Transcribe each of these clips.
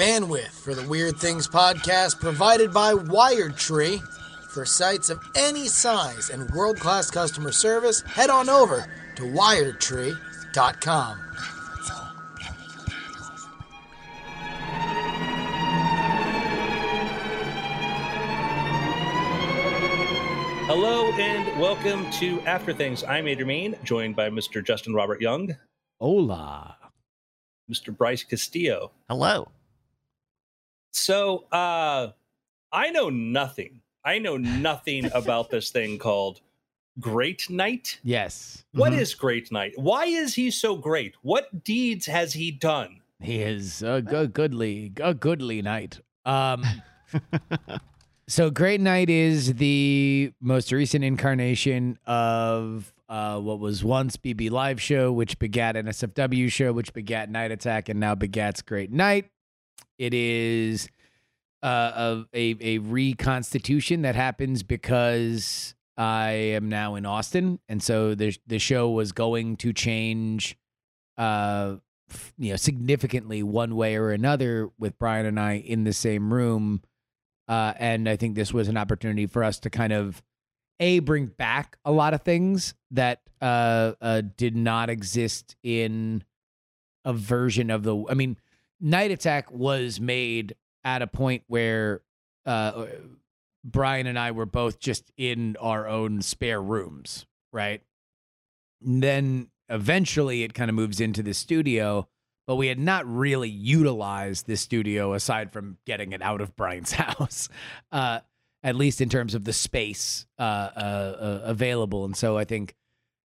Bandwidth for the Weird Things podcast provided by Wired Tree. For sites of any size and world class customer service, head on over to wiredtree.com. Hello and welcome to After Things. I'm Andrew Mayne, joined by Mr. Justin Robert Young, Hola. Mr. Bryce Castillo. Hello. So, uh, I know nothing. I know nothing about this thing called Great Night. Yes. What Mhm. is Great Night? Why is he so great? What deeds has he done? He is a, g- goodly, a goodly knight. Um, so Great Night is the most recent incarnation of uh, what was once BB Live Show, which begat an SFW show, which begat Night Attack, and now begats Great Night. It is uh, a, a reconstitution that happens because I am now in Austin, and so the the show was going to change, uh, you know, significantly one way or another with Brian and I in the same room, uh, and I think this was an opportunity for us to kind of a bring back a lot of things that uh, uh, did not exist in a version of the. I mean, Night Attack was made at a point where uh, Brian and I were both just in our own spare rooms, right? And then eventually it kind of moves into the studio, but we had not really utilized the studio aside from getting it out of Brian's house, uh, at least in terms of the space uh, uh, uh, available. And so I think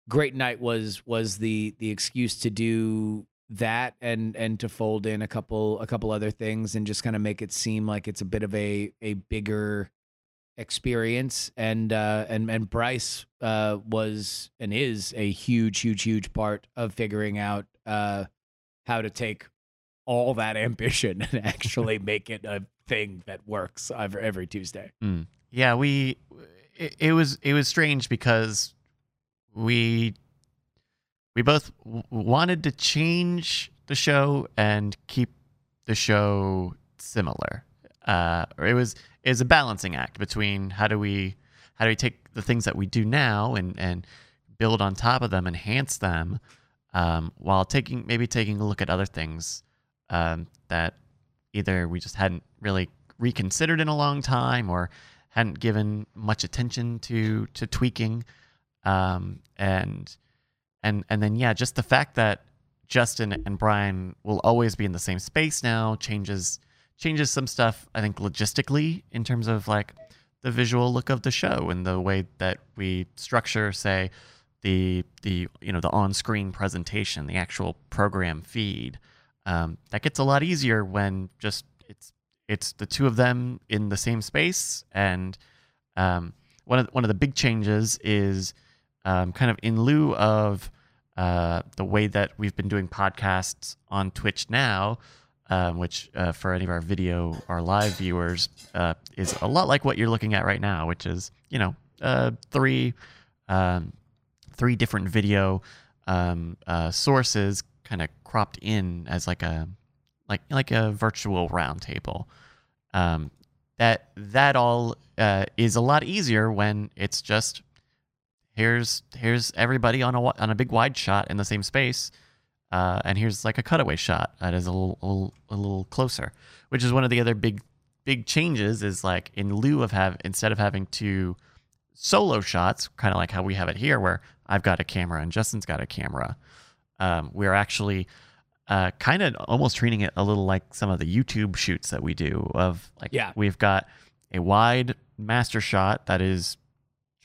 Great Night was was the the excuse to do that and and to fold in a couple a couple other things and just kind of make it seem like it's a bit of a a bigger experience and uh and and Bryce uh was and is a huge huge huge part of figuring out uh how to take all that ambition and actually make it a thing that works every, every Tuesday. Yeah, we it, it was it was strange because we we both w- wanted to change the show and keep the show similar. Uh, or it was was a balancing act between how do we how do we take the things that we do now and and build on top of them, enhance them, um, while taking maybe taking a look at other things um, that either we just hadn't really reconsidered in a long time or hadn't given much attention to to tweaking um and and and then yeah just the fact that Justin and Brian will always be in the same space now changes changes some stuff I think logistically in terms of like the visual look of the show and the way that we structure say the the you know the on-screen presentation the actual program feed. Um, that gets a lot easier when just it's it's the two of them in the same space. And um, one of the, one of the big changes is um, kind of in lieu of uh, the way that we've been doing podcasts on Twitch now, um, which uh, for any of our video our live viewers uh, is a lot like what you're looking at right now, which is you know uh, three um, three different video um, uh, sources kind of cropped in as like a like like a virtual roundtable. Um, that that all uh, is a lot easier when it's just here's here's everybody on a on a big wide shot in the same space, uh, and here's like a cutaway shot that is a little, a little a little closer, which is one of the other big big changes. Is like in lieu of have instead of having two solo shots, kind of like how we have it here, where I've got a camera and Justin's got a camera. Um, we're actually uh, kind of almost treating it a little like some of the YouTube shoots that we do. Of like, Yeah. we've got a wide master shot that is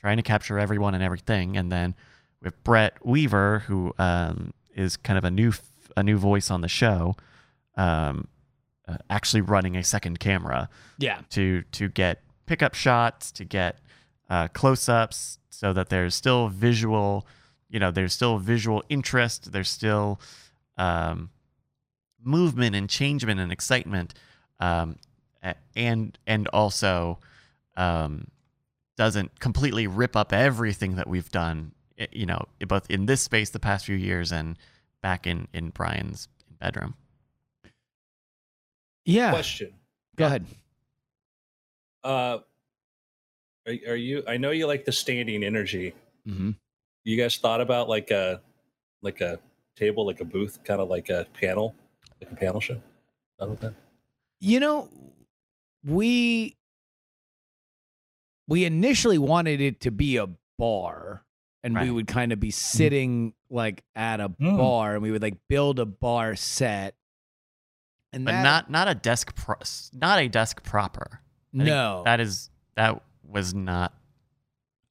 trying to capture everyone and everything, and then with Brett Weaver, who um, is kind of a new a new voice on the show, um, uh, actually running a second camera Yeah. to to get pickup shots, to get uh, close ups, so that there's still visual, you know, there's still visual interest, there's still um, movement and changement and excitement, um, and and also um, doesn't completely rip up everything that we've done, you know, both in this space the past few years and back in in Brian's bedroom. Yeah. Question. Go ahead. Uh, are, are you? I know you like the standing energy. Mm-hmm. You guys thought about like a like a table, like a booth, kind of like a panel, like a panel show. Thought about that? You know, we we initially wanted it to be a bar and we would kind of be sitting like at a Mm. bar and we would like build a bar set. And but that, not not a desk pro- not a desk proper. I no. that is that was not.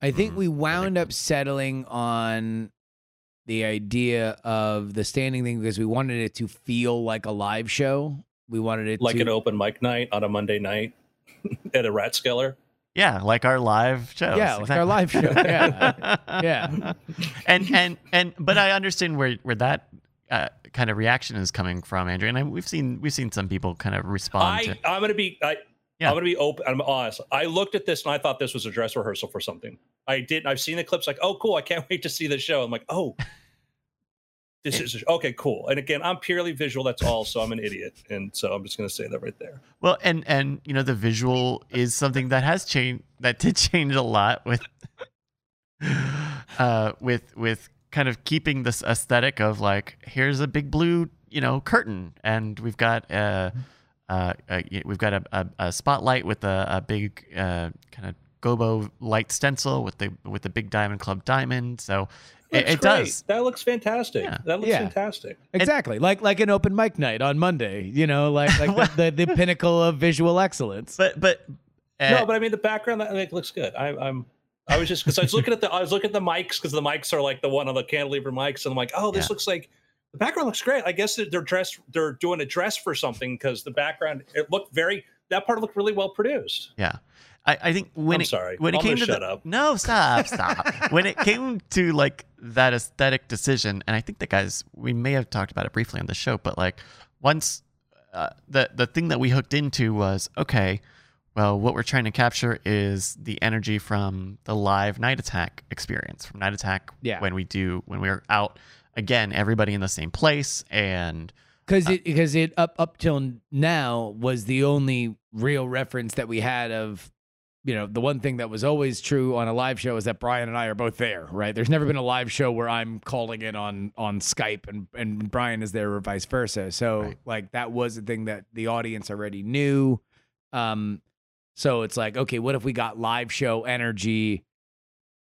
I think Mm, we I think- wound up settling on the idea of the standing thing because we wanted it to feel like a live show. We wanted it Like to an open mic night on a Monday night at a rathskeller. Yeah, like our live shows. Yeah, like our live show, yeah. Yeah. and and and but I understand where where that uh, kind of reaction is coming from, Andrew. And I, we've seen we've seen some people kind of respond I to. I'm gonna be I. Yeah. I'm gonna be open. I'm honest. I looked at this and I thought this was a dress rehearsal for something. I didn't. I've seen the clips. Like, oh, cool! I can't wait to see the show. I'm like, oh, this is okay, cool. And again, I'm purely visual. That's all. So I'm an idiot, and so I'm just gonna say that right there. Well, and and you know the visual is something that has changed that did change a lot with uh with with kind of keeping this aesthetic of like here's a big blue you know curtain and we've got uh uh, uh we've got a, a, a spotlight with a, a big uh kind of gobo light stencil with the with the big diamond club diamond so it, Looks it great. does That looks fantastic. Yeah. That looks Yeah. fantastic. Exactly. Like like an open mic night on Monday, you know, like like the, the, the pinnacle of visual excellence. but but uh, no, but I mean the background that like, looks good. I, I'm. I was just because I was looking at the I was looking at the mics because the mics are like the one on the cantilever mics, and I'm like, oh, this Yeah. looks like the background looks great. I guess that they're dressed, they're doing a dress for something because the background it looked very that part looked really well produced. Yeah. I, I think when I'm it sorry. when it I'm came gonna to shut the, up. no stop stop when it came to like that aesthetic decision and I think the guys we may have talked about it briefly on the show but like once uh, the the thing that we hooked into was okay well what we're trying to capture is the energy from the live night attack experience from night attack Yeah. when we do when we're out again everybody in the same place and Because it because it up up till now was the only real reference that we had of you know the one thing that was always true on a live show is that Brian and I are both there, right? There's never been a live show where I'm calling in on on Skype and and Brian is there or vice versa. So Right. like that was the thing that the audience already knew. Um so it's like, okay, what if we got live show energy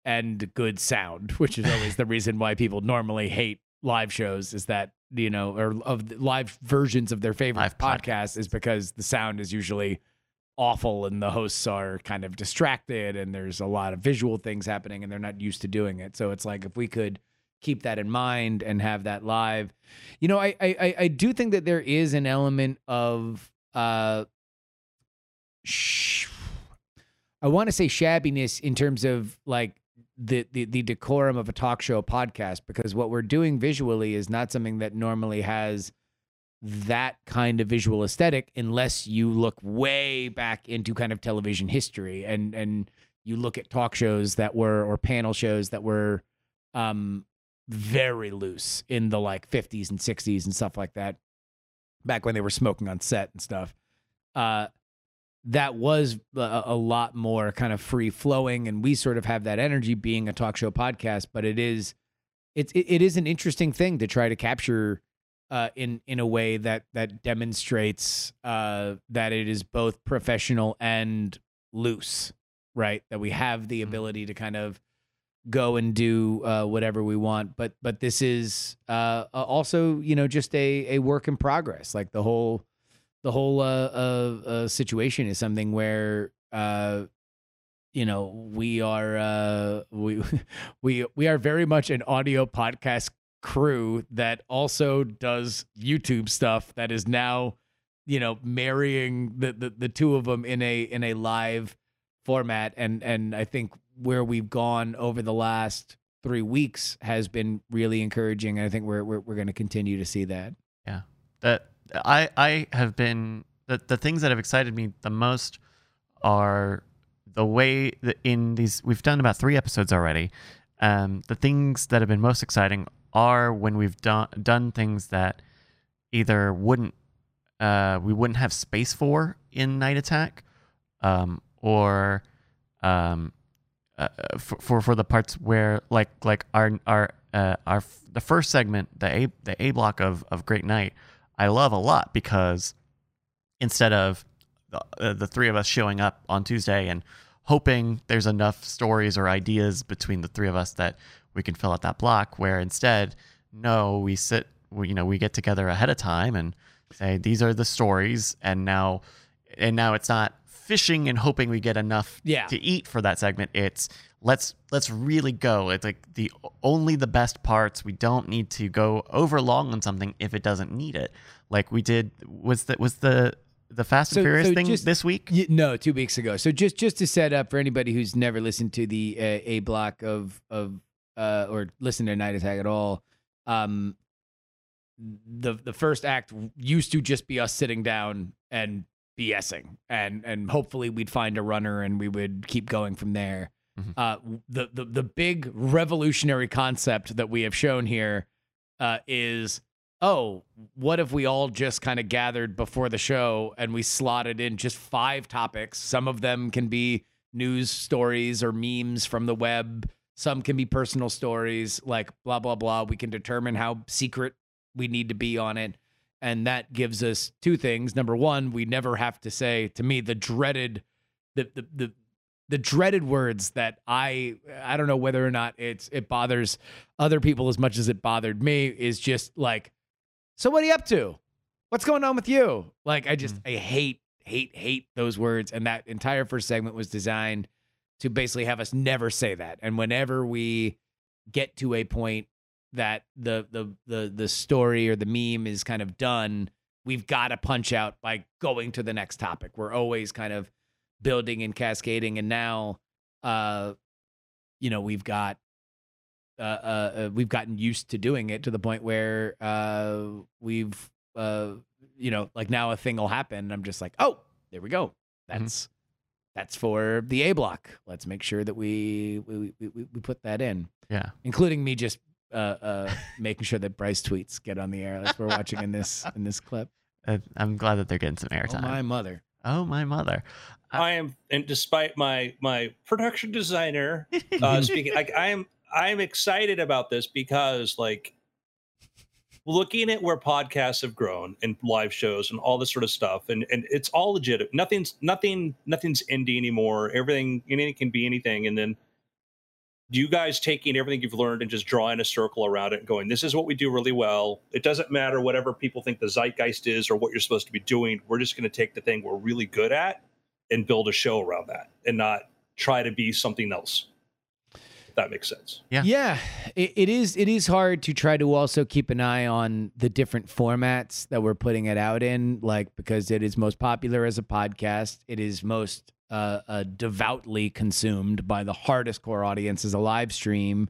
and good sound, which is always the reason why people normally hate live shows is that, you know, or of the live versions of their favorite podcast podcasts. is because the sound is usually awful and the hosts are kind of distracted and there's a lot of visual things happening and they're not used to doing it. So it's like if we could keep that in mind and have that live. You know, I I I- do think that there is an element of uh sh- I want to say shabbiness in terms of like the, the the decorum of a talk show podcast because what we're doing visually is not something that normally has that kind of visual aesthetic unless you look way back into kind of television history and and you look at talk shows that were or panel shows that were um very loose in the like 50s and 60s and stuff like that back when they were smoking on set and stuff uh that was a, a lot more kind of free flowing and we sort of have that energy being a talk show podcast but it is it's it, it is an interesting thing to try to capture uh, in in a way that that demonstrates uh, that it is both professional and loose, right? That we have the Mhm. ability to kind of go and do uh, whatever we want, but but this is uh, uh, also you know just a a work in progress. Like the whole the whole uh, uh, uh, situation is something where uh, you know we are uh, we we we are very much an audio podcast crew that also does YouTube stuff that is now you know marrying the, the the two of them in a in a live format and and I think where we've gone over the last 3 weeks has been really encouraging and I think we're we're, we're going to continue to see that. Yeah, that I I have been the the things that have excited me the most are the way that in these we've done about three episodes already. Um, the things that have been most exciting are when we've done done things that either wouldn't uh, we wouldn't have space for in Night Attack, um, or um, uh, for, for for the parts where like like our our uh, our the first segment the a the a block of of Great Night I love a lot because instead of the, uh, the three of us showing up on Tuesday and hoping there's enough stories or ideas between the three of us that we can fill out that block where instead no we sit we, you know we get together ahead of time and say these are the stories and now and now it's not fishing and hoping we get enough Yeah. to eat for that segment it's let's let's really go it's like the only the best parts we don't need to go over long on something if it doesn't need it like we did was that was the the fast and So- furious so thing just- this week Y- no, two weeks ago. So just just to set up for anybody who's never listened to the uh, A block of of uh, or listen to Night Attack at all, um, the the first act used to just be us sitting down and BSing, and and hopefully we'd find a runner and we would keep going from there. Mhm. Uh, the the the big revolutionary concept that we have shown here uh, is oh, what if we all just kind of gathered before the show and we slotted in just five topics? Some of them can be news stories or memes from the web. Some can be personal stories, like blah, blah, blah. We can determine how secret we need to be on it. And that gives us two things. Number one, we never have to say, to me, the dreaded, the, the, the, the dreaded words that I I don't know whether or not it's it bothers other people as much as it bothered me is just like so what are you up to? What's going on with you? Like I just mm. I hate hate hate those words and that entire first segment was designed to basically have us never say that. And whenever we get to a point that the the the the story or the meme is kind of done, we've got to punch out by going to the next topic. We're always kind of building and cascading and now uh you know, we've got uh, uh, uh, we've gotten used to doing it to the point where uh, we've, uh, you know, like now a thing will happen. And I'm just like, oh, there we go. That's that's for the A block. Let's make sure that we we we, we we put that in, yeah including me just uh, uh, making sure that Bryce tweets get on the air. That's what we're watching in this in this clip. Uh, i'm glad that they're getting some Oh airtime my mother! oh my mother I am, and despite my my production designer uh, speaking, like I am, I am excited about this because like looking at where podcasts have grown and live shows and all this sort of stuff, and and it's all legit. Nothing's nothing nothing's indie anymore. Everything anything can be anything, and then you guys taking everything you've learned and just drawing a circle around it and going, this is what we do really well. It doesn't matter whatever people think the zeitgeist is or what you're supposed to be doing. We're just going to take the thing we're really good at and build a show around that and not try to be something else. If that makes sense. Yeah. yeah. It, it is. It is hard to try to also keep an eye on the different formats that we're putting it out in, like because it is most popular as a podcast. It is most uh, uh, devoutly consumed by the hardest core audience as a live stream,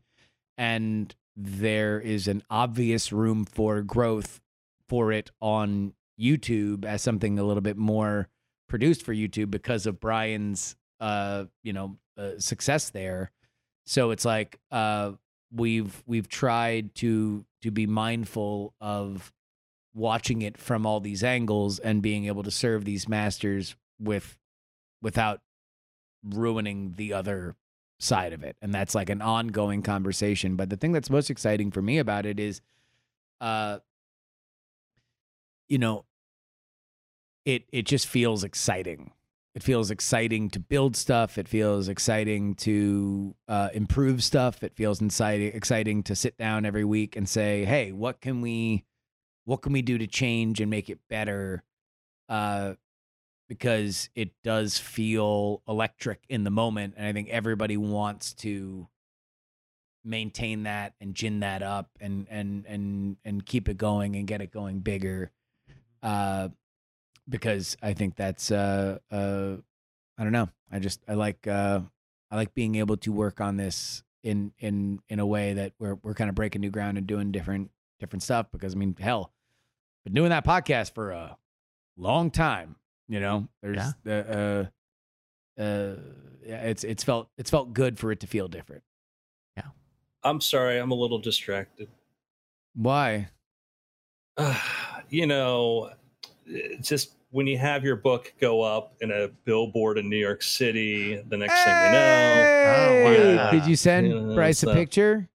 and there is an obvious room for growth for it on YouTube as something a little bit more produced for YouTube because of Brian's, uh, you know, uh, success there. So it's like uh, we've we've tried to to be mindful of watching it from all these angles and being able to serve these masters with without ruining the other side of it and that's like an ongoing conversation but the thing that's most exciting for me about it is uh you know it it just feels exciting it feels exciting to build stuff. It feels exciting to uh, improve stuff. It feels exciting exciting to sit down every week and say hey what can we what can we do to change and make it better? Uh because it does feel electric in the moment and i think everybody wants to maintain that and gin that up and and and and keep it going and get it going bigger. Uh because i think that's uh uh i don't know. I just i like uh i like being able to work on this in in in a way that we're we're kind of breaking new ground and doing different different stuff because i mean hell been doing that podcast for a long time you know? There's uh, uh uh yeah it's it's felt it's felt good for it to feel different. Yeah, I'm sorry, I'm a little distracted. why? You know, it's just when you have your book go up in a billboard in New York City, the next thing you know, Oh, wow. Did you send Yeah, Bryce a so- picture?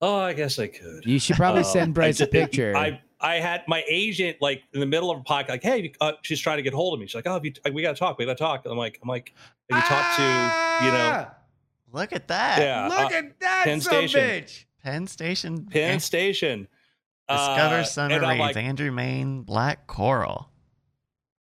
oh, I guess I could. You should probably Um, send I Bryce a picture. I I had my agent like in the middle of a podcast, like, hey, uh, she's trying to get hold of me. She's like, oh, you, we got to talk. We got to talk. I'm like, I'm like, have you talked to, you know, Look at that. yeah, Look uh, at that Penn son Station. bitch. Penn Station. Penn Station. Discover Uh, Summer and I'm Reads. like, Andrew Mayne, Black Coral.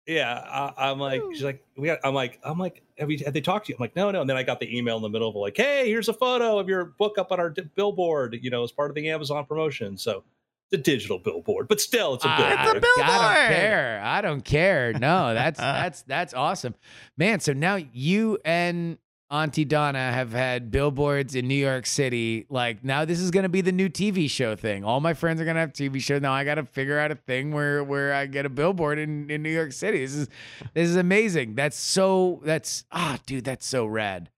yeah, I, I'm like, she's like, we got, I'm like, I'm like, have you, have they talked to you? I'm like, no, no. And then I got the email in the middle of like, hey, here's a photo of your book up on our di- billboard, you know, as part of the Amazon promotion. So it's a digital billboard, but still, it's a Ah, billboard. It's a I billboard. don't care. I don't care. No, that's that's that's awesome, man. So now you and Aunty Donna have had billboards in New York City. Like now, this is gonna be the new TV show thing. All my friends are gonna have TV shows. Now I got to figure out a thing where where I get a billboard in in New York City. This is this is amazing. That's so that's ah, dude, that's so rad.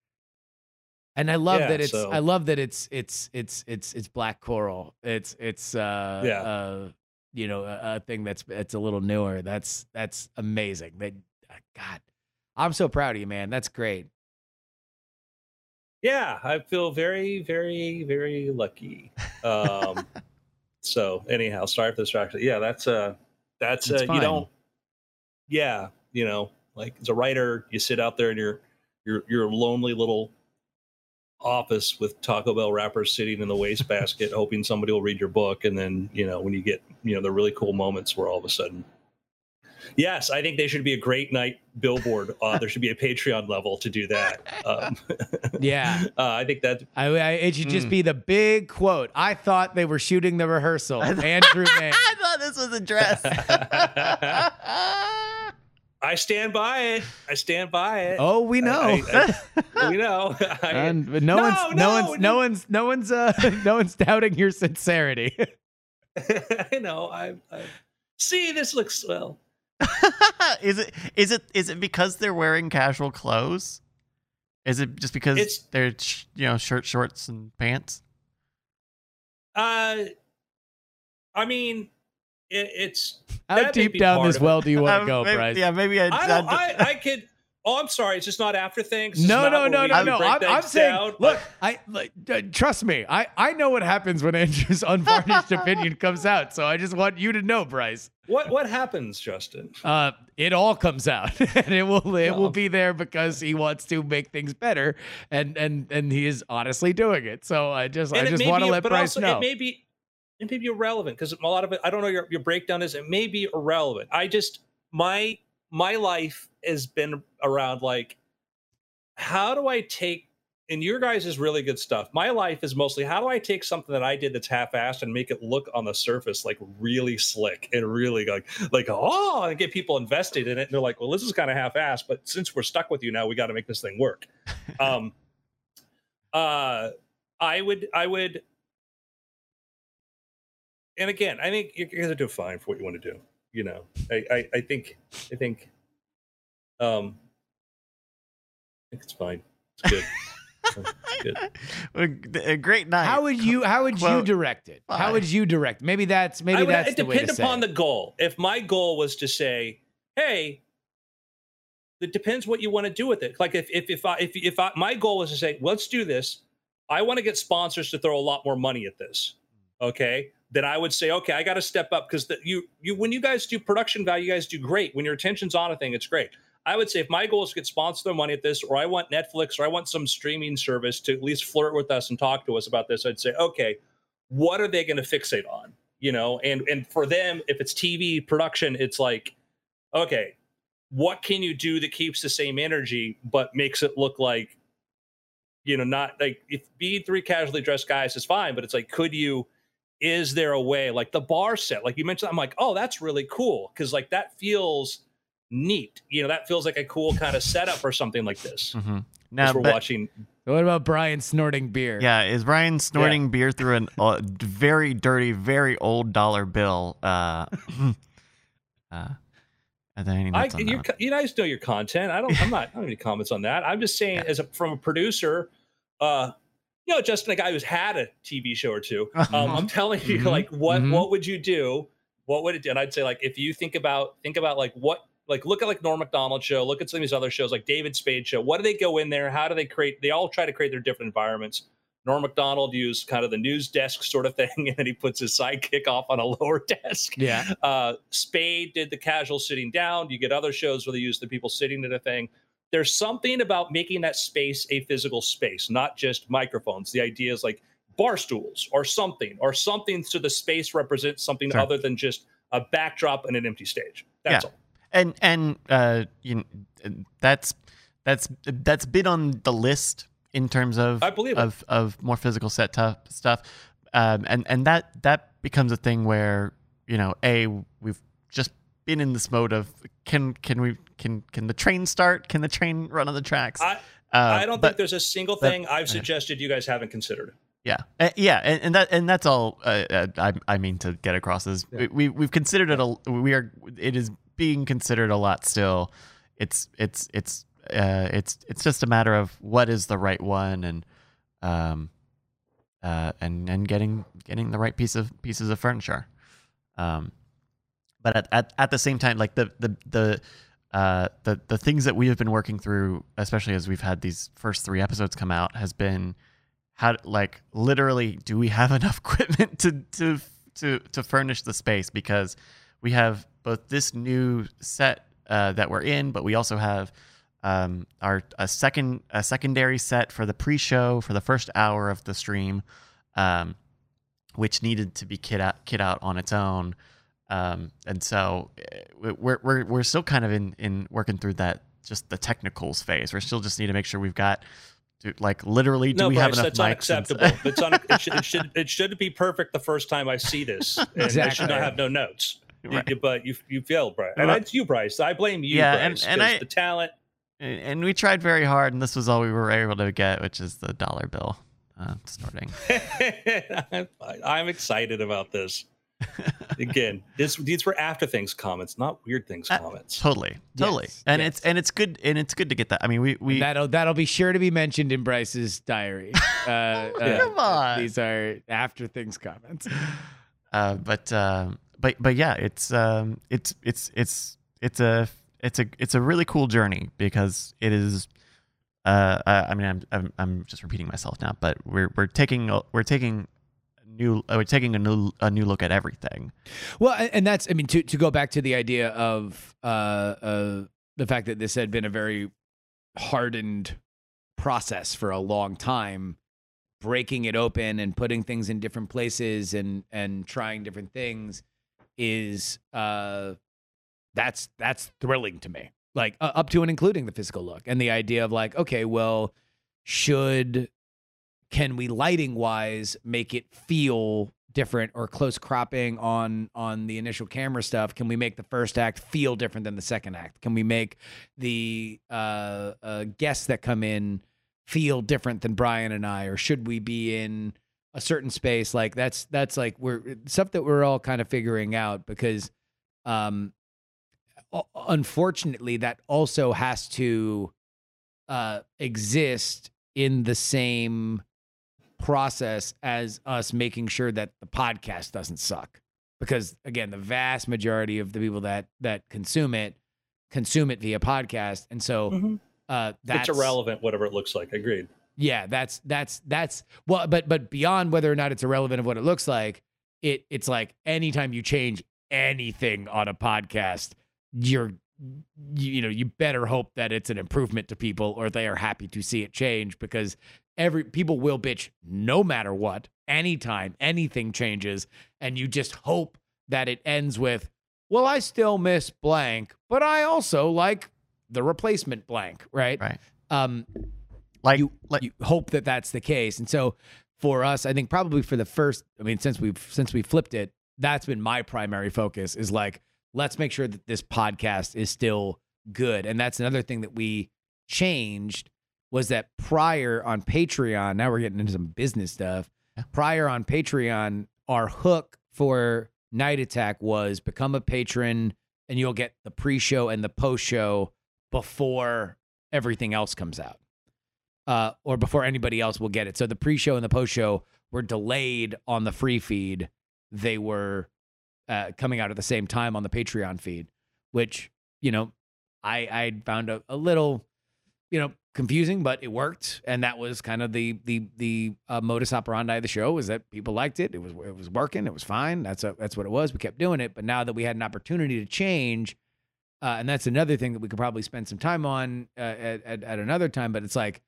And I love Yeah, that it's so- I love that it's it's it's it's it's black coral. It's it's uh Yeah. uh you know a, a thing that's it's a little newer. That's that's amazing. That God, I'm so proud of you, man. That's great. Yeah i feel very very very lucky um so anyhow sorry for the distraction yeah that's uh that's It's uh fine. you don't yeah you know like as a writer you sit out there in your your your lonely little office with taco bell wrappers sitting in the wastebasket hoping somebody will read your book and then you know when you get you know the really cool moments where all of a sudden yes i think they should be a great night billboard uh, there should be a patreon level to do that um, Yeah. uh, I think that I, I it should just Mm. be the big quote. I thought they were shooting the rehearsal. Andrew Mayne. I thought this was a dress. I stand by it. I stand by it. Oh, we know. I- I- we know. I, and no, No, one's no, no, one's no no. one's no one's uh no one's doubting your sincerity. I know. I, I see. This looks well. is it is it is it because they're wearing casual clothes? Is it just because It's- they're sh- you know shirt, shorts, and pants? Uh, I mean, it, it's. How deep down this of it. well do you want to Um, go, maybe- Bryce? Yeah, maybe I. I don't. I, I could. Oh, I'm sorry. It's just not after things. It's No, no, no, no, no. I'm, I'm saying, down. look, I like, uh, trust me. I I know what happens when Andrew's unvarnished opinion comes out. So I just want you to know, Bryce. What what happens, Justin? Uh, it all comes out, and it will it will be there because he wants to make things better, and and and he is honestly doing it. So I just I And it just want to let but Bryce also, know. It may be it may be irrelevant because a lot of it I don't know your your breakdown is it may be irrelevant. I just my my life has been around like how do I take and your guys is really good stuff. My life is mostly how do I take something that I did that's half-assed and make it look on the surface like really slick and really like like oh and get people invested in it and they're like, well, this is kind of half-assed, but since we're stuck with you now, we got to make this thing work. um uh I would I would and again, I think you guys are gonna fine for what you want to do. You know, I, I, I think, I think, um, I think it's fine. It's good. Good. a great night. How would you how would you direct it? How would you direct? Maybe that's maybe would, that's it the way to depend say upon it. the goal. If my goal was to say, "Hey," it depends what you want to do with it. Like if if if I if if I, my goal was to say, "Let's do this," I want to get sponsors to throw a lot more money at this. Okay, then I would say, "Okay, I got to step up because you you when you guys do production value, you guys do great. When your attention's on a thing, it's great." I would say if my goal is to get sponsor money at this, or I want Netflix, or I want some streaming service to at least flirt with us and talk to us about this, I'd say, okay, what are they going to fixate on? You know, and and for them, if it's TV production, it's like, okay, what can you do that keeps the same energy but makes it look like, you know, not like if being three casually dressed guys is fine, but it's like, could you? Is there a way like the bar set, like you mentioned? I'm like, oh, that's really cool because like that feels neat. You know, that feels like a cool kind of setup or something like this. Mhm. Now, we're but- watching. What about Brian snorting beer? yeah, is Brian snorting beer through a uh, very dirty, very old dollar bill? Uh, uh, are there any I, on you, that? you guys know your content. I don't. I'm not. I don't have any comments on that. I'm just saying, as a from a producer, uh, you know, Justin, a guy who's had a TV show or two. Um, I'm telling you, Mhm. like, what Mhm. what would you do what would it do? And I'd say like if you think about think about like what like look at like Norm Macdonald show, look at some of these other shows like David Spade show. What do they go in there? How do they create? They all try to create their different environments. Norm Macdonald used kind of the news desk sort of thing, and then he puts his sidekick off on a lower desk. Yeah. Uh, Spade did the casual sitting down. You get other shows where they use the people sitting at a thing. There's something about making that space a physical space, not just microphones. The idea is like bar stools or something, or something so the space represents something Sure. other than just a backdrop and an empty stage. That's Yeah. all. and and uh, you know, that's that's that's been on the list in terms of I believe of of more physical set tu- stuff, um, and and that that becomes a thing where you know a we've just been in this mode of can can we can can the train start? Can the train run on the tracks? I, Uh, I don't but- think there's a single but- thing I've suggested you guys haven't considered. Yeah, Uh, yeah, and, and that and that's all uh, uh, I, I mean to get across is we, we we've considered it a we are it is being considered a lot still. It's it's it's uh, it's it's just a matter of what is the right one and um uh and and getting getting the right piece of pieces of furniture. Um, but at, at, at the same time, like the the the uh, the the things that we have been working through, especially as we've had these first three episodes come out, has been how like literally do we have enough equipment to to to to furnish the space because we have both this new set uh, that we're in, but we also have um, our a second a secondary set for the pre-show for the first hour of the stream, um, which needed to be kit out kit out on its own. Um, and so uh, we're we're we're still kind of in in working through that just the technicals phase. We still just need to make sure we've got do, like literally do no, we Bryce, have enough that's mics? and- unacceptable. it's un- it, should, it should it should be perfect the first time I see this. And I should not have no notes. Right. you- but you you failed, Bryce. And Well- it's you, Bryce. I blame you, Yeah, and- Bryce. and 'cause I- the talent. and and we tried very hard, and this was all we were able to get, which is the dollar bill uh, snorting. I'm, I'm excited about this. Again, this these were after things comments, not weird things Uh, comments. Totally, totally, Yes, and yes. it's and it's good, and it's good to get that. I mean, we we that'll that'll be sure to be mentioned in Bryce's diary. Uh, uh, Come on. These are after things comments. uh, but um, but but yeah, it's um, it's it's it's it's a it's a it's a really cool journey because it is. Uh, I I mean, I'm, I'm I'm just repeating myself now, but we're we're taking we're taking a new uh, we're taking a new a new look at everything. Well, and- and that's I mean to to go back to the idea of uh, uh the fact that this had been a very hardened process for a long time, breaking it open and putting things in different places and and trying different things is uh that's that's thrilling to me. Like uh, up to and including the physical look and the idea of like okay, well should can we lighting wise make it feel different or close cropping on on the initial camera stuff? Can we make the first act feel different than the second act? Can we make the uh, uh guests that come in feel different than brian and i? Or should we be in a certain space? Like that's that's like we're stuff that we're all kind of figuring out because um unfortunately that also has to uh exist in the same process as us making sure that the podcast doesn't suck because again the vast majority of the people that that consume it consume it via podcast and so Mhm. uh that's It's irrelevant, whatever it looks like. Agreed. yeah that's that's that's well but but beyond whether or not it's irrelevant of what it looks like it it's like anytime you change anything on a podcast you're you, you know you better hope that it's an improvement to people or they are happy to see it change because every people will bitch no matter what anytime anything changes and you just hope that it ends with well i still miss blank but i also like the replacement blank right Right. um Like you, like you hope that that's the case. And so for us, I think probably for the first, I mean, since we've since we flipped it, that's been my primary focus is like, let's make sure that this podcast is still good. And that's another thing that we changed was that prior on Patreon, now we're getting into some business stuff. Prior on Patreon, our hook for Night Attack was become a patron and you'll get the pre-show and the post-show before everything else comes out uh, or before anybody else will get it. So the pre-show and the post-show were delayed on the free feed. They were uh, coming out at the same time on the Patreon feed, which you know I I found a, a little you know confusing, but it worked, and that was kind of the the the uh, modus operandi of the show was that people liked it. It was it was working. It was fine. That's a, that's what it was. We kept doing it, but now that we had an opportunity to change, uh, and that's another thing that we could probably spend some time on uh, at, at at another time. But it's like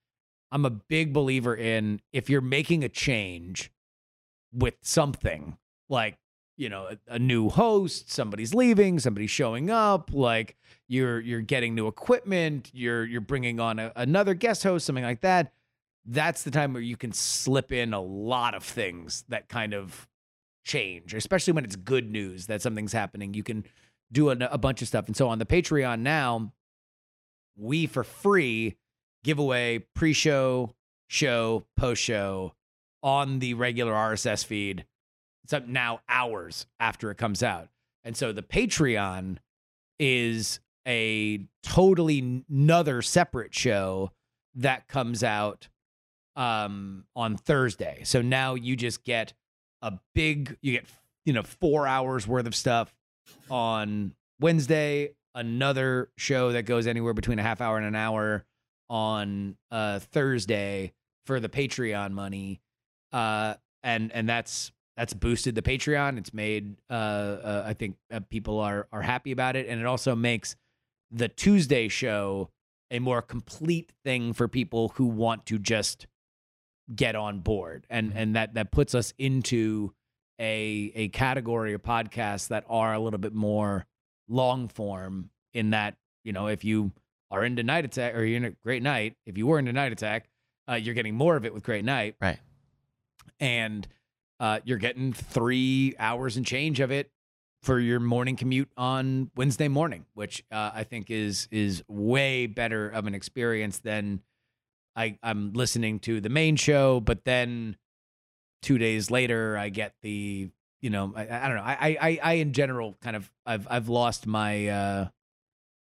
I'm a big believer in if you're making a change with something like you know a, a new host somebody's leaving somebody's showing up like you're you're getting new equipment you're you're bringing on a, another guest host something like that. That's the time where you can slip in a lot of things that kind of change especially when it's good news that something's happening. You can do a, a bunch of stuff. And so on the patreon now we for free give away pre-show show post-show on the regular rss feed it's up now hours after it comes out. And so the Patreon is a totally another separate show that comes out um, on Thursday. So now you just get a big, you get, you know, four hours worth of stuff on Wednesday, another show that goes anywhere between a half hour and an hour on uh, Thursday for the Patreon money. Uh, and, and that's that's boosted the Patreon. It's made uh, uh, I think uh, people are are happy about it, and it also makes the Tuesday show a more complete thing for people who want to just get on board, and and that that puts us into a a category of podcasts that are a little bit more long form. In that you know if you are into Night Attack or you're in a Great Night, if you were into Night Attack, uh, you're getting more of it with Great Night, Right. and uh, you're getting three hours and change of it for your morning commute on Wednesday morning, which uh, I think is is way better of an experience than I, I'm listening to the main show. But then two days later, I get the you know I, I don't know I, I I in general kind of I've I've lost my uh,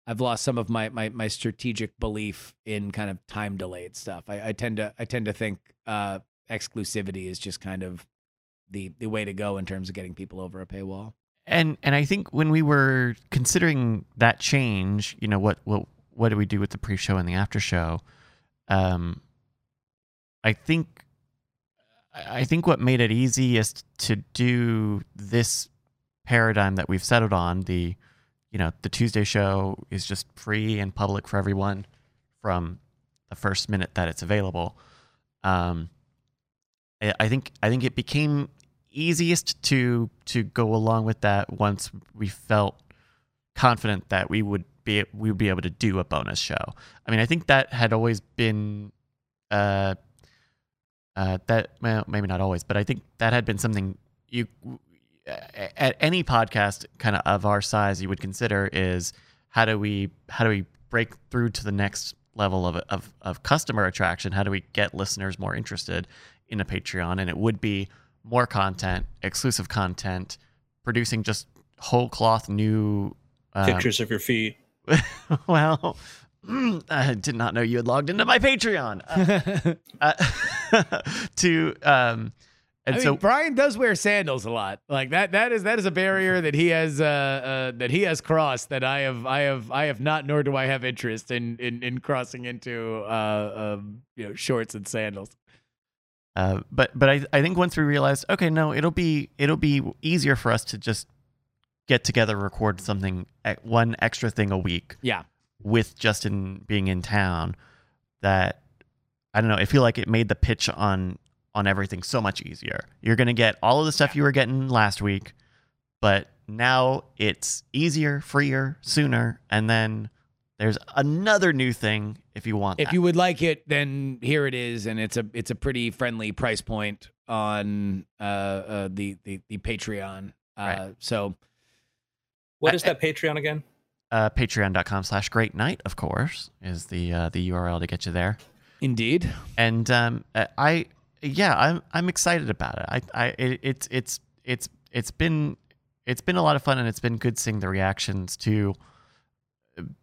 I've lost some of my my my strategic belief in kind of time delayed stuff. I, I tend to I tend to think uh, exclusivity is just kind of the the way to go in terms of getting people over a paywall. And and I think when we were considering that change, you know, what what what do we do with the pre-show and the after show? Um, I think I think what made it easiest to do this paradigm that we've settled on the you know the Tuesday show is just free and public for everyone from the first minute that it's available. Um, I think I think it became easiest to to go along with that once we felt confident that we would be we would be able to do a bonus show. I mean, I think that had always been uh uh that well maybe not always, but I think that had been something you at any podcast kind of of our size you would consider is how do we how do we break through to the next level of of of customer attraction? How do we get listeners more interested in a Patreon? And it would be more content, exclusive content, producing just whole cloth new uh, pictures of your feet. well, I did not know you had logged into my Patreon. Uh, uh, to um, and I so mean, Brian does wear sandals a lot. Like that. That is that is a barrier that he has uh, uh, that he has crossed. That I have I have I have not. Nor do I have interest in in, in crossing into uh, um, you know shorts and sandals. Uh, but but I I think once we realized, okay, no, it'll be it'll be easier for us to just get together, record something, one extra thing a week. Yeah. With Justin being in town, that I don't know. I feel like it made the pitch on on everything so much easier. You're gonna get all of the stuff you were getting last week, but now it's easier, freer, sooner, and then there's another new thing if you want. If that. you would like it, then here it is, and it's a it's a pretty friendly price point on uh, uh the, the the Patreon. Uh, Right. So What is that Patreon again? uh, patreon.com slash great night of course is the uh, the url to get you there indeed, and um, uh, i yeah i'm i'm excited about it i i it, it's it's it's it's been it's been a lot of fun and it's been good seeing the reactions to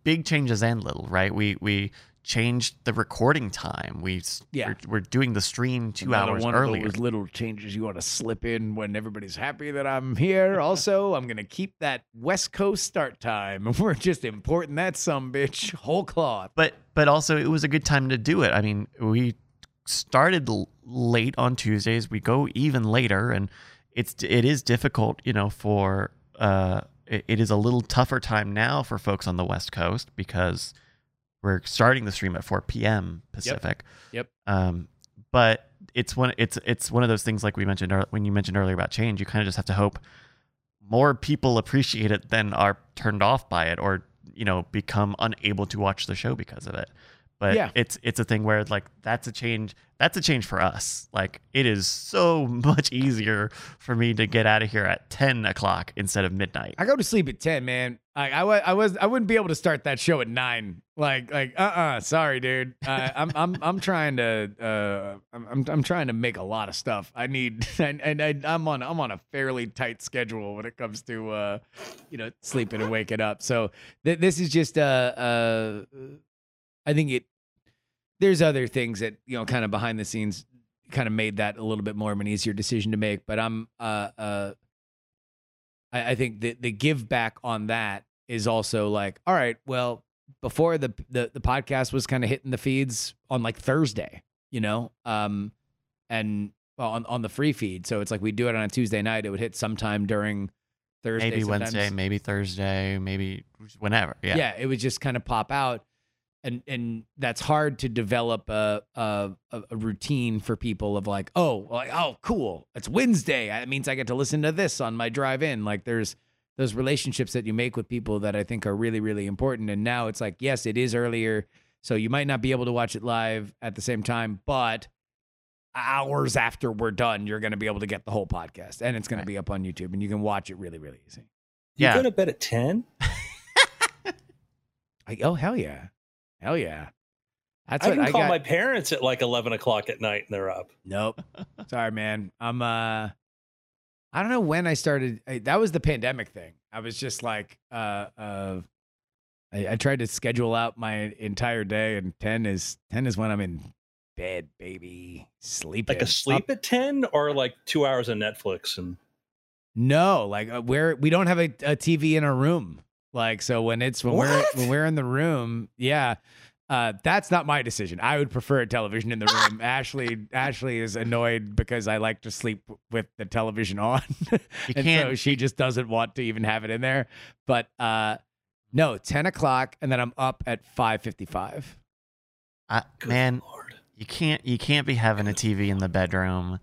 big changes and little right we we changed the recording time. We Yeah. we're, we're doing the stream two Another hours one earlier. Of those little changes you want to slip in when everybody's happy that I'm here. Also, I'm gonna keep that West Coast start time. We're just importing that some bitch whole cloth. but but also it was a good time to do it. I mean, we started l- late on Tuesdays. We go even later, and it's it is difficult, you know, for uh, it, is a little tougher time now for folks on the West Coast because we're starting the stream at 4 p.m. Pacific. Yep. Um, but it's one it's it's one of those things like we mentioned when you mentioned earlier about change. You kind of just have to hope more people appreciate it than are turned off by it or you know become unable to watch the show because of it but Yeah. it's it's a thing where like that's a change that's a change for us like it is so much easier for me to get out of here at 10 o'clock instead of midnight I go to sleep at ten, man. I I, I was I wouldn't be able to start that show at nine. Like like uh uh sorry, dude. I, I'm I'm I'm trying to uh I'm I'm, I'm trying to make a lot of stuff. I need and and I, I'm on I'm on a fairly tight schedule when it comes to uh you know sleeping and waking up. So th- this is just uh uh I think it there's other things that you know kind of behind the scenes kind of made that a little bit more of an easier decision to make. But I'm uh uh I, I think the the give back on that is also like, all right, well, before the the, the podcast was kind of hitting the feeds on like Thursday, you know, um, and well, on on the free feed, so it's like we do it on a Tuesday night. It would hit sometime during Thursday, maybe sometimes. wednesday maybe thursday maybe whenever yeah, yeah. it would just kind of pop out. And, and that's hard to develop a, a a a routine for people of like oh like oh cool it's Wednesday that means I get to listen to this on my drive in like there's those relationships that you make with people that I think are really really important and now it's like yes it is earlier so you might not be able to watch it live at the same time but hours after we're done you're going to be able to get the whole podcast and it's going Right. to be up on YouTube and you can watch it really really easy You Yeah. go to bed at 10? oh hell yeah hell yeah that's I can I call got my parents at like 11 o'clock at night and they're up. Nope. Sorry, man. I'm uh I don't know when I started I, that was the pandemic thing. I was just like uh uh I, I tried to schedule out my entire day and 10 is 10 is when I'm in bed, baby. Sleeping. Like a sleep at 10 or like two hours of Netflix and No, like uh, we're we don't have a, a TV in our room. Like so when it's when we're when we're in the room, yeah. Uh, that's not my decision. I would prefer a television in the room. Ashley Ashley is annoyed because I like to sleep with the television on. you and so can't she just doesn't want to even have it in there. But uh no, ten o'clock and then I'm up at five fifty five. I, Good man Lord. you can't you can't be having a tv in the bedroom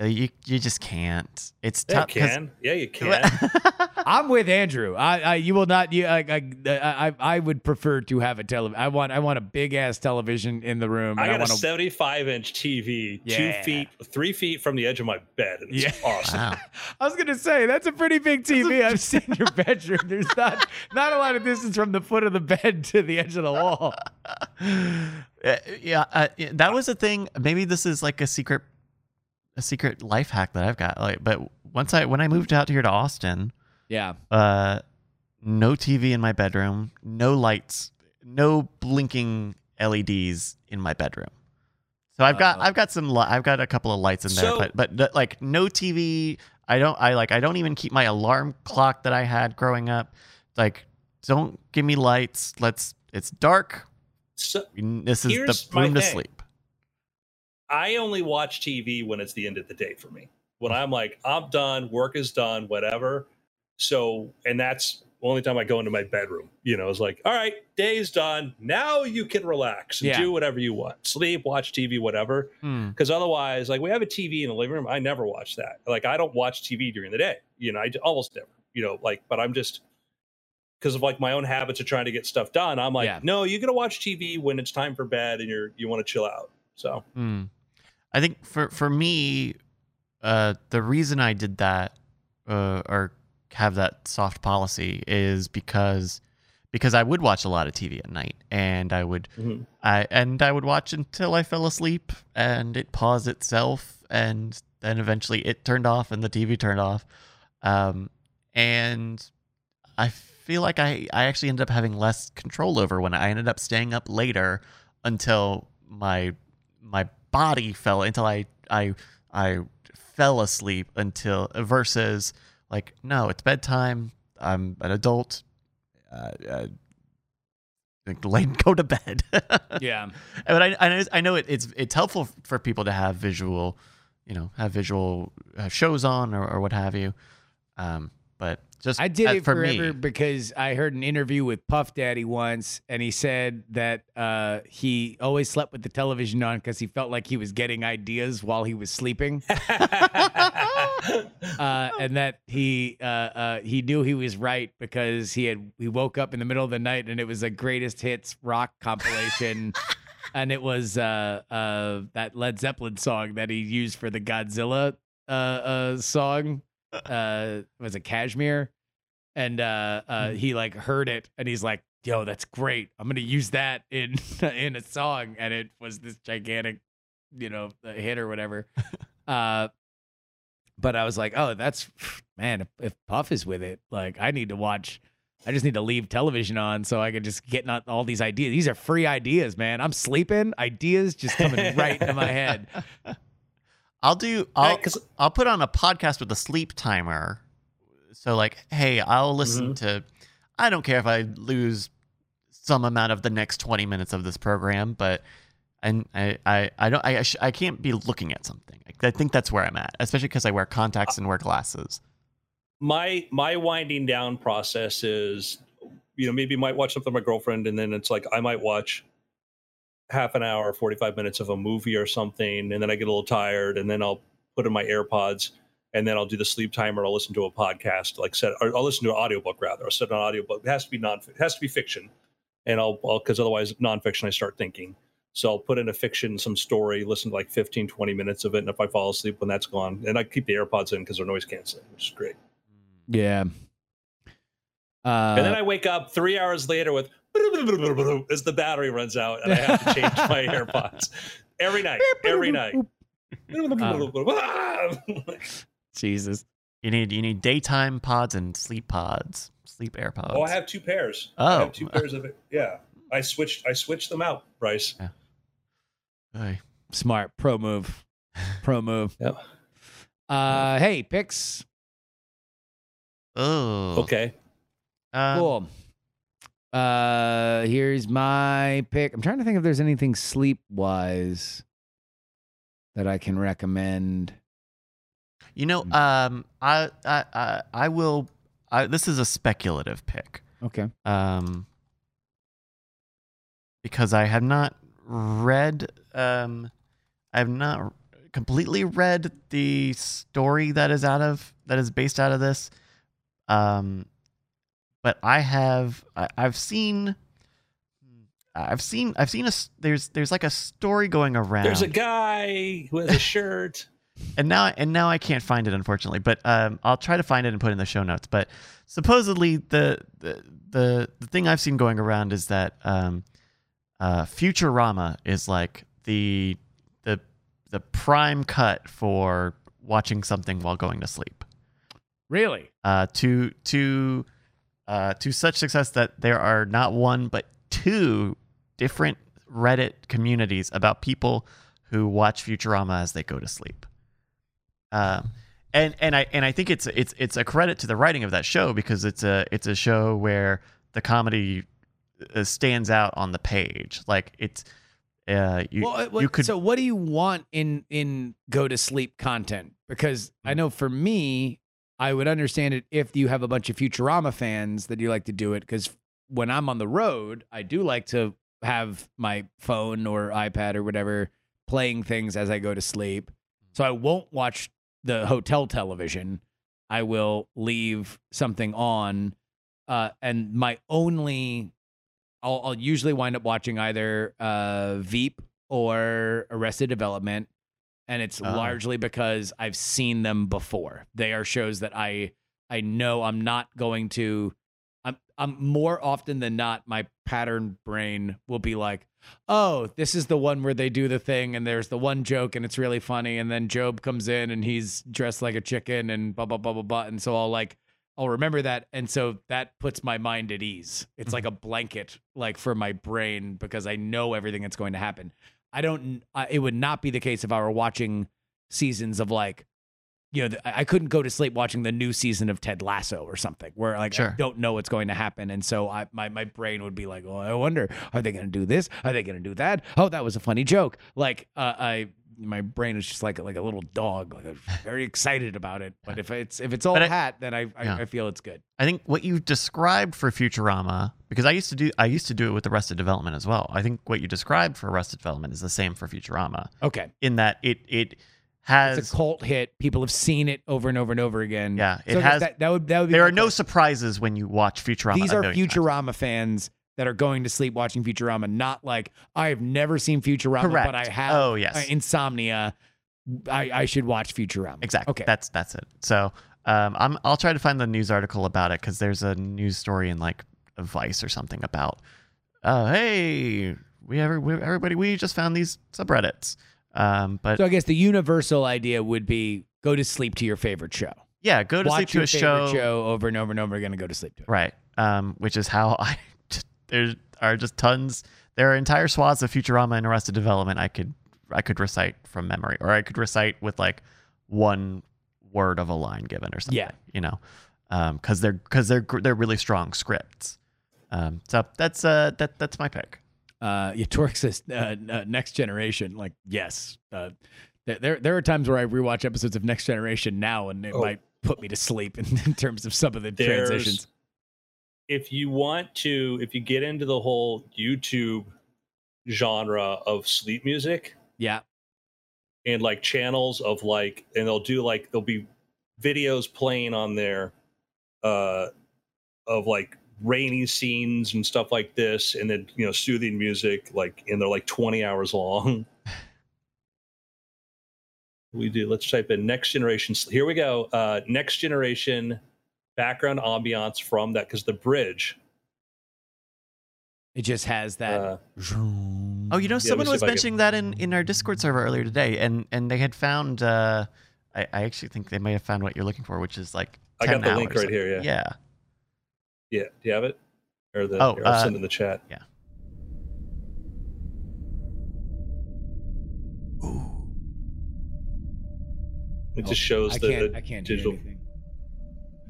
Uh, you you just can't it's Yeah, you can. Yeah, you can. I'm with Andrew. I, I you will not. You, I, I, I, I would prefer to have a television. I want, I want a big ass television in the room. I and got a want 75 inch TV, Yeah. two feet, three feet from the edge of my bed. And it's Yeah. awesome. wow I was gonna say that's a pretty big TV. I've seen your bedroom. There's not not a lot of distance from the foot of the bed to the edge of the wall. Uh, yeah, uh, yeah, that was a thing. Maybe this is like a secret, a secret life hack that I've got. Like, but once I when I moved out here to Austin, Yeah. uh, no TV in my bedroom, no lights, no blinking LEDs in my bedroom. So I've got Uh-oh. I've got some li- I've got a couple of lights in there, So- but but uh, like no TV. I don't I like I don't even keep my alarm clock that I had growing up. Like don't give me lights. Let's it's dark. So This is the my room to sleep. I only watch TV when it's the end of the day for me. When I'm like, I'm done, work is done, whatever. So, and that's the only time I go into my bedroom. You know, it's like, all right, day's done. Now you can relax and Yeah. do whatever you want. Sleep, watch TV, whatever. Hmm. Because otherwise, like we have a TV in the living room. I never watch that. Like I don't watch TV during the day. You know, I almost never. You know, like, but I'm just because of like my own habits of trying to get stuff done. I'm like, Yeah. no, you're gonna watch TV when it's time for bed and you're you want to chill out. So Hmm. I think for for me, uh, the reason I did that, uh, or have that soft policy is because because I would watch a lot of TV at night, and I would Mhm. I and I would watch until I fell asleep, and it paused itself, and then eventually it turned off, and the TV turned off, um, and I feel like I I actually ended up having less control over when I ended up staying up later until my my body fell until I I I fell asleep until versus like no it's bedtime I'm an adult uh, uh, like, go to bed Yeah. but I, I know, I know it, it's it's helpful for people to have visual, you know, have visual uh, shows on or, or what have you. Um, but just I did as it for forever me, because I heard an interview with Puff Daddy once, and he said that uh, he always slept with the television on because he felt like he was getting ideas while he was sleeping, uh, and that he uh, uh, he knew he was right because he had he woke up in the middle of the night and it was a greatest hits rock compilation. And it was uh, uh, that Led Zeppelin song that he used for the Godzilla uh, uh, song uh was it Kashmir? And uh uh he like heard it and he's like, yo, that's great. I'm gonna use that in in a song. And it was this gigantic, you know, hit or whatever. uh but I was like, oh, that's man, if, if Puff is with it, like I need to watch I just need to leave television on so I can just get not all these ideas. These are free ideas, man. I'm sleeping, ideas just coming right into my head. I'll do. I'll I'll put on a podcast with a sleep timer. So like, hey, I'll listen mm-hmm. to. I don't care if I lose some amount of the next twenty minutes of this program, but and I I, I don't I I can't be looking at something. I think that's where I'm at, especially because I wear contacts and wear glasses. my my winding down process is you know maybe might watch something with my girlfriend and then it's like i might watch half an hour 45 minutes of a movie or something and then i get a little tired and then i'll put in my airpods and then i'll do the sleep timer i'll listen to a podcast like set or i'll listen to an audiobook rather. I'll set an audiobook. It has to be non it has to be fiction and i'll because otherwise nonfiction i start thinking. So i'll put in a fiction some story listen to like 15 20 minutes of it and if i fall asleep when that's gone and i keep the airpods in because they're noise canceling which is great. Yeah. Uh, and then I wake up three hours later with as the battery runs out and I have to change my AirPods every night. Every night. Jesus. You need you need daytime pods and sleep pods, sleep AirPods. oh, I have two pairs. I Oh. have two pairs of it. Yeah. I switched I switched them out, Bryce. Oy. Smart. Pro move. Pro move. Yep. Uh, hey, picks. Oh, Okay. Um, Cool. Uh, here's my pick. I'm trying to think if there's anything sleep wise that I can recommend. You know, Hmm. um, I, I, I, I will. I, this is a speculative pick, Okay. um, because I have not read, um, I have not completely read the story that is out of that is based out of this, um, but I have, I, I've seen. I've seen I've seen a s- there's there's like a story going around. There's a guy with a shirt. and now and now I can't find it unfortunately, but um, I'll try to find it and put it in the show notes. But supposedly the the the, the thing I've seen going around is that um, uh, Futurama is like the the the prime cut for watching something while going to sleep. Really? Uh, to to uh, to such success that there are not one but two different Reddit communities about people who watch Futurama as they go to sleep. Um, and and I and I think it's it's it's a credit to the writing of that show because it's a it's a show where the comedy uh, stands out on the page. Like it's uh, you well, uh, what- you could so what do you want in in go to sleep content? Because I know for me, I would understand it if you have a bunch of Futurama fans that you like to do it. Because when I'm on the road, I do like to have my phone or iPad or whatever playing things as I go to sleep. So I won't watch the hotel television. I will leave something on, uh, and my only I'll, I'll usually wind up watching either uh, Veep or Arrested Development, and it's Oh. largely because I've seen them before. They are shows that I I know I'm not going to. I'm I'm more often than not, my pattern brain will be like, oh, this is the one where they do the thing, and there's the one joke, and it's really funny, and then Gob comes in and he's dressed like a chicken, and blah blah blah blah blah, and so I'll like I'll remember that, and so that puts my mind at ease. It's like mm-hmm. a blanket, like for my brain, because I know everything that's going to happen. I don't. Uh, it would not be the case if I were watching seasons of like, you know, th- I I couldn't go to sleep watching the new season of Ted Lasso or something, where like I Sure. don't know what's going to happen, and so I my my brain would be like, oh, I wonder, are they going to do this? Are they going to do that? Oh, that was a funny joke. Like, uh, I my brain is just like like a little dog, like I'm very excited about it. But if it's if it's all I- hat, then I I, Yeah. I feel it's good. I think what you described for Futurama, because I used to do I used to do it with Arrested Development as well. I think what you described for Arrested Development is the same for Futurama, Okay. in that it it has It's a cult hit. People have seen it over and over and over again. Yeah, it So has- That, that would that would be there are no surprises when you watch Futurama. These are million times. Futurama fans that are going to sleep watching Futurama. Not like I have never seen Futurama, Correct. but I have Oh, yes. uh, insomnia. I, I should watch Futurama. Exactly. Okay. That's that's it. So um, I'm I'll try to find the news article about it because there's a news story in like Vice or something about, oh hey, we ever we, everybody we just found these subreddits. Um, but so I guess the universal idea would be go to sleep to your favorite show. yeah, go to watch sleep to your a favorite show, show over and over and over again and go to sleep to it. right? Um, which is how I there are just tons. There are entire swaths of Futurama and Arrested Development I could I could recite from memory, or I could recite with like one word of a line given or something. Yeah. you know, because they're because they're they're really strong scripts. Um, so that's uh that that's my pick. Uh, yeah, Torque says uh, uh, Next Generation. Like, yes. Uh, th- there, there are times where I rewatch episodes of Next Generation now, and it Oh. might put me to sleep in, in terms of some of the There's- transitions. If you want to if you get into the whole youtube genre of sleep music Yeah, and like channels of like and they'll do like there'll be videos playing on there uh of like rainy scenes and stuff like this and then you know soothing music like and they're like 20 hours long. We do let's type in next generation here we go uh next generation background ambiance from that because the bridge it just has that. uh, Oh, you know, let someone me was if I can- mentioning that in in our Discord server earlier today, and and they had found. uh I, I actually think they may have found what you're looking for, which is like. I got the link hours. right here, yeah. Yeah. yeah do you have it or the Oh, here, i'll uh, send in the chat yeah. it Oh, just shows I the, can't. the I can't digital do anything.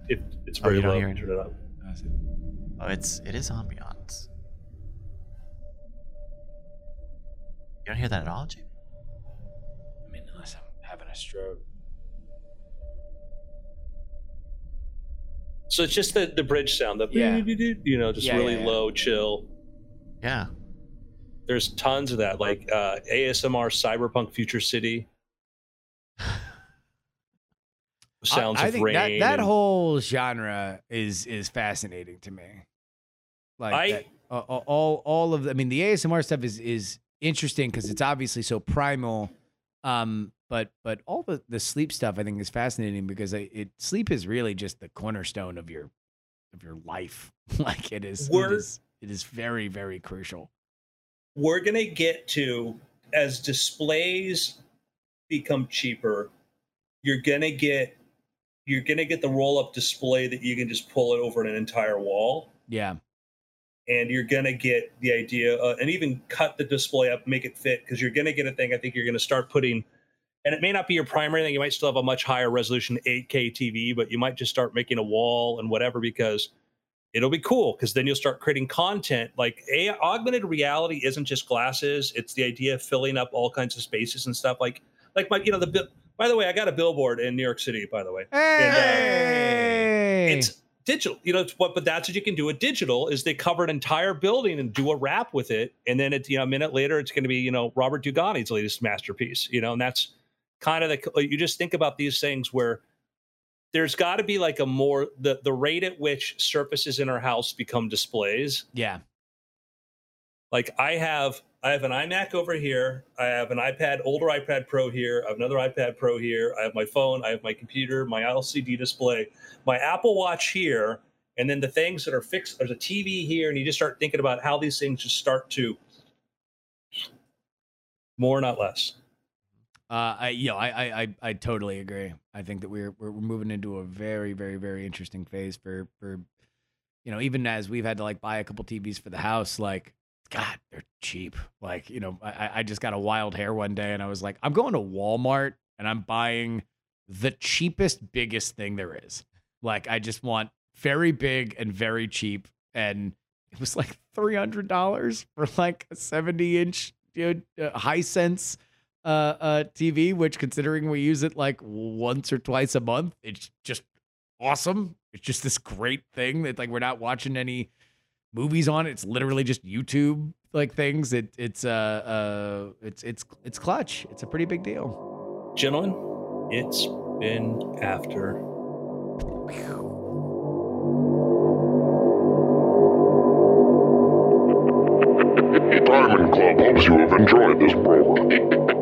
It, it's Oh, very you don't low hear turn it up so- Oh, it's it is ambiance. You don't hear that at all, Jim? I mean, unless I'm having a stroke. so it's just the the bridge sound the Yeah. you know just Yeah, really yeah, yeah. low chill Yeah. there's tons of that like uh asmr cyberpunk future city sounds I, I of think rain that that and- whole genre is is fascinating to me. Like I- that, uh, all all of the, I mean the ASMR stuff is is interesting because it's obviously so primal. Um, but but all the the sleep stuff I think is fascinating because I, it sleep is really just the cornerstone of your of your life. like it is, it is it is very very crucial. we're going to get to as displays become cheaper you're going to get you're going to get the roll up display that you can just pull it over an entire wall. Yeah, and you're going to get the idea uh, and even cut the display up make it fit because you're going to get a thing i think you're going to start putting and it may not be your primary thing you might still have a much higher resolution 8k tv but you might just start making a wall and whatever because it'll be cool because then you'll start creating content. Like a augmented reality isn't just glasses it's the idea of filling up all kinds of spaces and stuff. Like like my you know the by the way i got a billboard in new york city by the way. Uh, hey, it's digital. You know it's what but that's what you can do with digital is they cover an entire building and do a wrap with it. And then it's you know a minute later it's going to be you know robert dugoni's latest masterpiece you know and that's kind of the you just think about these things where there's got to be like a more the the rate at which surfaces in our house become displays. Yeah, like i have i have an imac over here. I have an ipad older ipad pro here. I have another ipad pro here. I have my phone. I have my computer my lcd display my apple watch here and then the things that are fixed. There's a tv here and you just start thinking about how these things just start to more not less. Uh, I, you know, I, I, I, totally agree. I think that we're we're moving into a very, very, very interesting phase for for, you know, even as we've had to like buy a couple TVs for the house, like, God, they're cheap. Like, you know, I, I just got a wild hair one day, and I was like, I'm going to Walmart and I'm buying the cheapest, biggest thing there is. Like, I just want very big and very cheap, and it was like three hundred dollars for like a seventy inch you know, uh, Hisense uh, uh, TV, which considering we use it like once or twice a month, it's just awesome. It's just this great thing that like we're not watching any movies on it. It's literally just YouTube like things. It it's uh uh it's it's it's clutch. It's a pretty big deal. Gentlemen, it's been after. Diamond Club hopes you have enjoyed this program.